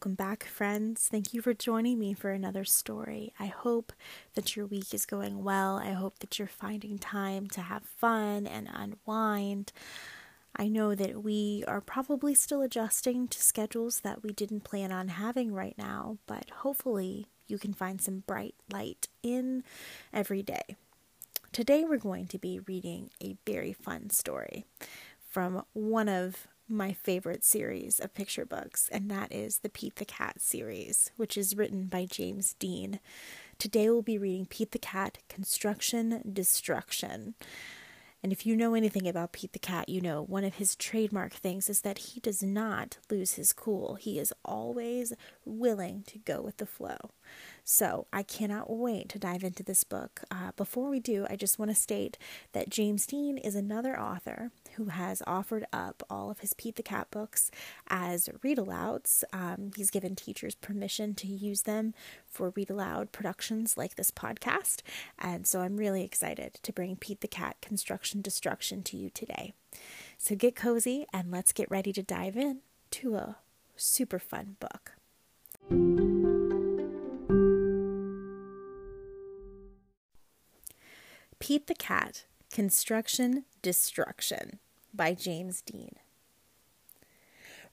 Welcome back, friends. Thank you for joining me for another story. I hope that your week is going well. I hope that you're finding time to have fun and unwind. I know that we are probably still adjusting to schedules that we didn't plan on having right now, but hopefully you can find some bright light in every day. Today we're going to be reading a very fun story from one of my favorite series of picture books, and that is the Pete the Cat series, which is written by James Dean. Today we'll be reading Pete the Cat Construction Destruction. And if you know anything about Pete the Cat, you know one of his trademark things is that he does not lose his cool. He is always willing to go with the flow. So I cannot wait to dive into this book. Uh, before we do, I just want to state that James Dean is another author who has offered up all of his Pete the Cat books as read alouds. Um, he's given teachers permission to use them for read aloud productions like this podcast. And so I'm really excited to bring Pete the Cat Construction Destruction to you today. So get cozy and let's get ready to dive in to a super fun book. Pete the Cat Construction Destruction by James Dean.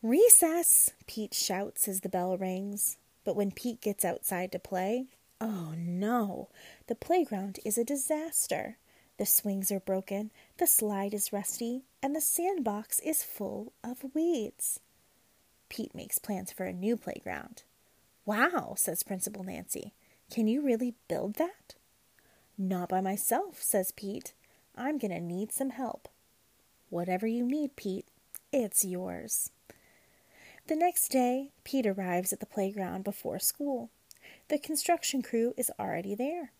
Recess! Pete shouts as the bell rings. But when Pete gets outside to play, oh no! The playground is a disaster. The swings are broken, the slide is rusty, and the sandbox is full of weeds. Pete makes plans for a new playground. Wow, says Principal Nancy. Can you really build that? Not by myself, says Pete. I'm going to need some help. Whatever you need, Pete, it's yours. The next day, Pete arrives at the playground before school. The construction crew is already there.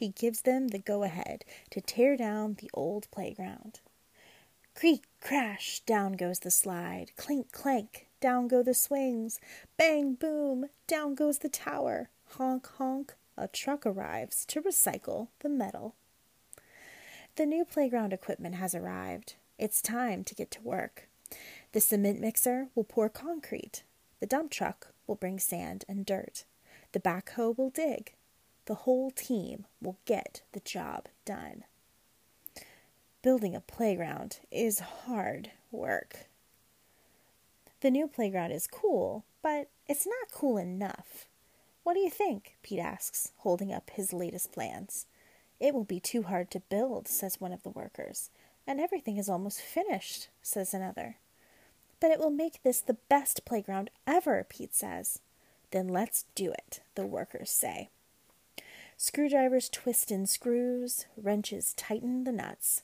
He gives them the go ahead to tear down the old playground. Creak, crash, down goes the slide. Clink, clank, down go the swings. Bang, boom, down goes the tower. Honk, honk, a truck arrives to recycle the metal. The new playground equipment has arrived. It's time to get to work. The cement mixer will pour concrete. The dump truck will bring sand and dirt. The backhoe will dig. The whole team will get the job done. Building a playground is hard work. The new playground is cool, but it's not cool enough. What do you think? Pete asks, holding up his latest plans. It will be too hard to build, says one of the workers. And everything is almost finished, says another. But it will make this the best playground ever, Pete says. Then let's do it, the workers say. Screwdrivers twist in screws, wrenches tighten the nuts.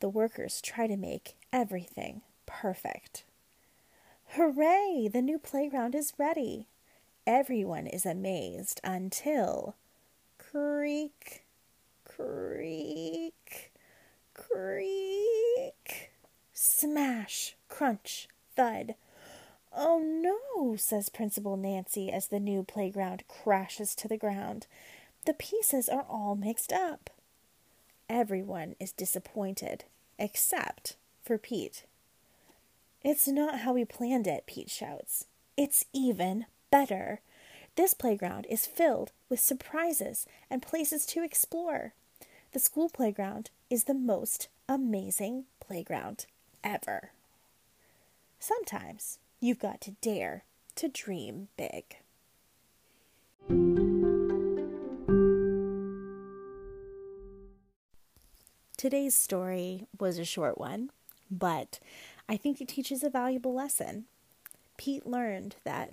The workers try to make everything perfect. Hooray! The new playground is ready. Everyone is amazed until creak, creak, Creak! Smash! Crunch! Thud! Oh no, says Principal Nancy as the new playground crashes to the ground. The pieces are all mixed up. Everyone is disappointed, except for Pete. It's not how we planned it, Pete shouts. It's even better. This playground is filled with surprises and places to explore. The school playground is the most amazing playground ever. Sometimes you've got to dare to dream big. Today's story was a short one, but I think it teaches a valuable lesson. Pete learned that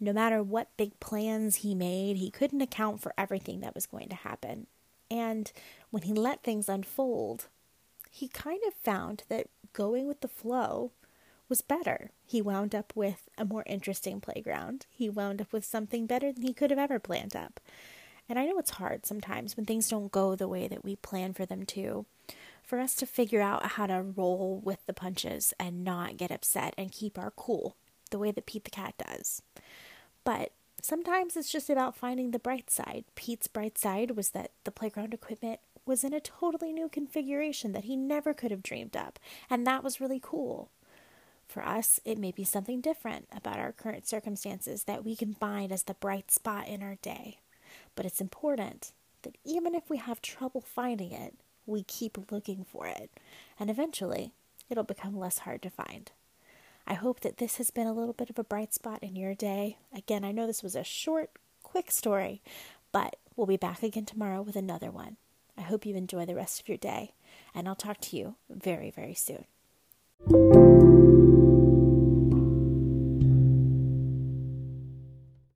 no matter what big plans he made, he couldn't account for everything that was going to happen. And when he let things unfold, he kind of found that going with the flow was better. He wound up with a more interesting playground. He wound up with something better than he could have ever planned up. And I know it's hard sometimes when things don't go the way that we plan for them to, for us to figure out how to roll with the punches and not get upset and keep our cool the way that Pete the Cat does. But Sometimes it's just about finding the bright side. Pete's bright side was that the playground equipment was in a totally new configuration that he never could have dreamed up, and that was really cool. For us, it may be something different about our current circumstances that we can find as the bright spot in our day. But it's important that even if we have trouble finding it, we keep looking for it, and eventually it'll become less hard to find. I hope that this has been a little bit of a bright spot in your day. Again, I know this was a short, quick story, but we'll be back again tomorrow with another one. I hope you enjoy the rest of your day, and I'll talk to you very, very soon.